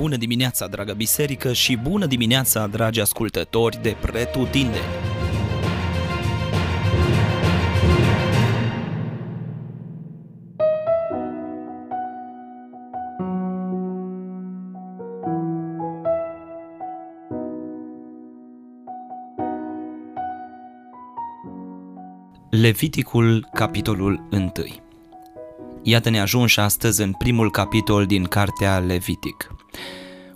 Bună dimineața, dragă biserică, și bună dimineața, dragi ascultători de Pretutindeni! Leviticul, capitolul 1 Iată ne ajungi astăzi în primul capitol din cartea Levitic.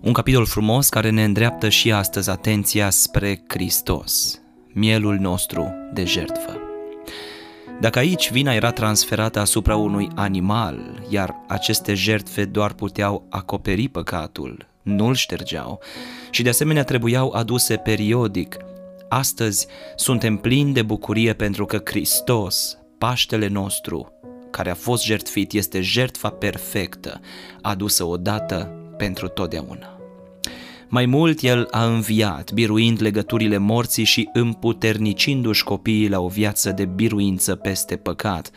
Un capitol frumos care ne îndreaptă și astăzi atenția spre Hristos, mielul nostru de jertfă. Dacă aici vina era transferată asupra unui animal, iar aceste jertfe doar puteau acoperi păcatul, nu-l ștergeau și de asemenea trebuiau aduse periodic, astăzi suntem plini de bucurie pentru că Hristos, Paștele nostru, care a fost jertfit este jertfa perfectă, adusă odată pentru totdeauna. Mai mult, el a înviat, biruind legăturile morții și împuternicindu-și copiii la o viață de biruință peste păcat,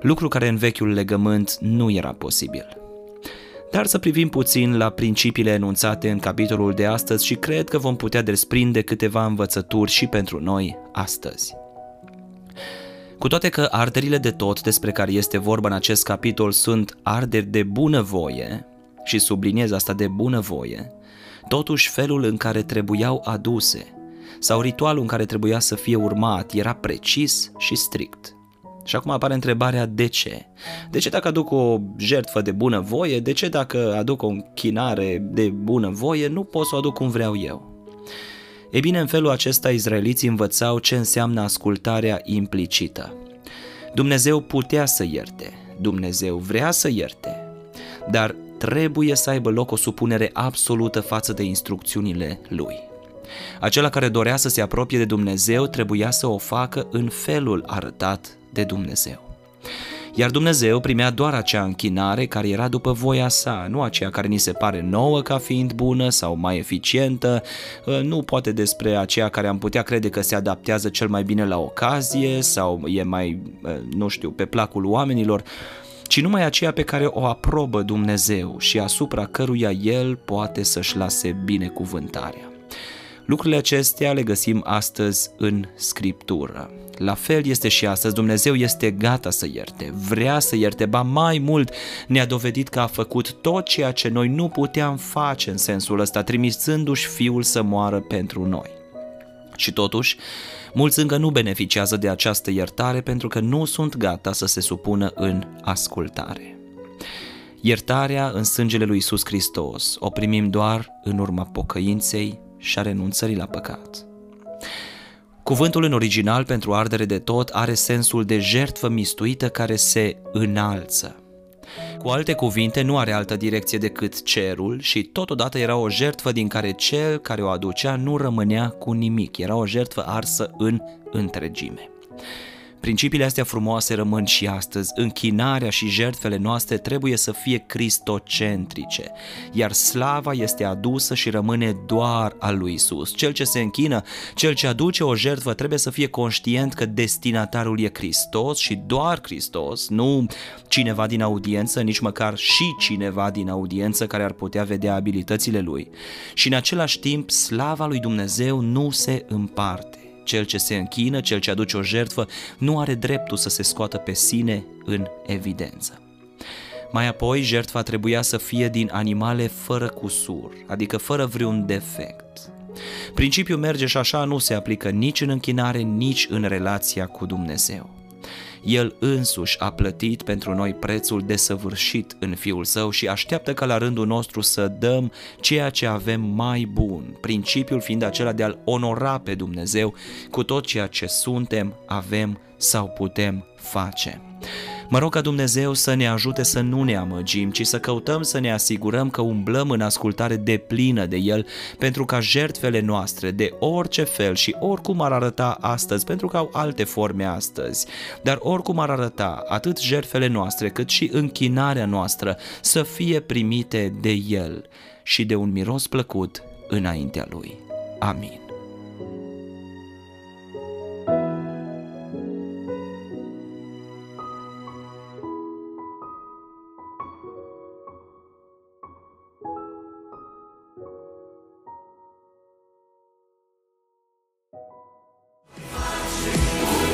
lucru care în vechiul legământ nu era posibil. Dar să privim puțin la principiile enunțate în capitolul de astăzi și cred că vom putea desprinde câteva învățături și pentru noi astăzi. Cu toate că arderile de tot despre care este vorba în acest capitol sunt arderi de bunăvoie, și subliniez asta de bunăvoie, totuși felul în care trebuiau aduse sau ritualul în care trebuia să fie urmat era precis și strict. Și acum apare întrebarea de ce? De ce dacă aduc o jertfă de bunăvoie? De ce dacă aduc o închinare de bunăvoie nu pot să o aduc cum vreau eu? E bine, în felul acesta izraeliții învățau ce înseamnă ascultarea implicită. Dumnezeu putea să ierte, Dumnezeu vrea să ierte, dar trebuie să aibă loc o supunere absolută față de instrucțiunile lui. Acela care dorea să se apropie de Dumnezeu trebuia să o facă în felul arătat de Dumnezeu iar Dumnezeu primea doar acea închinare care era după voia sa, nu aceea care ni se pare nouă ca fiind bună sau mai eficientă, ă, nu poate despre aceea care am putea crede că se adaptează cel mai bine la ocazie sau e mai, ă, nu știu, pe placul oamenilor, ci numai aceea pe care o aprobă Dumnezeu și asupra căruia El poate să-și lase binecuvântarea. Lucrurile acestea le găsim astăzi în Scriptură. La fel este și astăzi, Dumnezeu este gata să ierte, vrea să ierte, ba mai mult ne-a dovedit că a făcut tot ceea ce noi nu puteam face în sensul ăsta, trimisându-și Fiul să moară pentru noi. Și totuși, mulți încă nu beneficiază de această iertare pentru că nu sunt gata să se supună în ascultare. Iertarea în sângele lui Isus Hristos o primim doar în urma pocăinței și a renunțării la păcat. Cuvântul în original pentru ardere de tot are sensul de jertfă mistuită care se înalță. Cu alte cuvinte, nu are altă direcție decât cerul și totodată era o jertfă din care cel care o aducea nu rămânea cu nimic, era o jertfă arsă în întregime. Principiile astea frumoase rămân și astăzi. Închinarea și jertfele noastre trebuie să fie cristocentrice, iar slava este adusă și rămâne doar al lui Isus. Cel ce se închină, cel ce aduce o jertfă trebuie să fie conștient că destinatarul e Hristos și doar Hristos, nu cineva din audiență, nici măcar și cineva din audiență care ar putea vedea abilitățile lui. Și în același timp, slava lui Dumnezeu nu se împarte cel ce se închină, cel ce aduce o jertfă, nu are dreptul să se scoată pe sine în evidență. Mai apoi, jertfa trebuia să fie din animale fără cusur, adică fără vreun defect. Principiul merge și așa nu se aplică nici în închinare, nici în relația cu Dumnezeu. El însuși a plătit pentru noi prețul desăvârșit în Fiul Său și așteaptă ca la rândul nostru să dăm ceea ce avem mai bun, principiul fiind acela de a-L onora pe Dumnezeu cu tot ceea ce suntem, avem sau putem face. Mă rog ca Dumnezeu să ne ajute să nu ne amăgim, ci să căutăm să ne asigurăm că umblăm în ascultare de plină de El, pentru ca jertfele noastre, de orice fel și oricum ar arăta astăzi, pentru că au alte forme astăzi, dar oricum ar arăta, atât jertfele noastre cât și închinarea noastră să fie primite de El și de un miros plăcut înaintea Lui. Amin.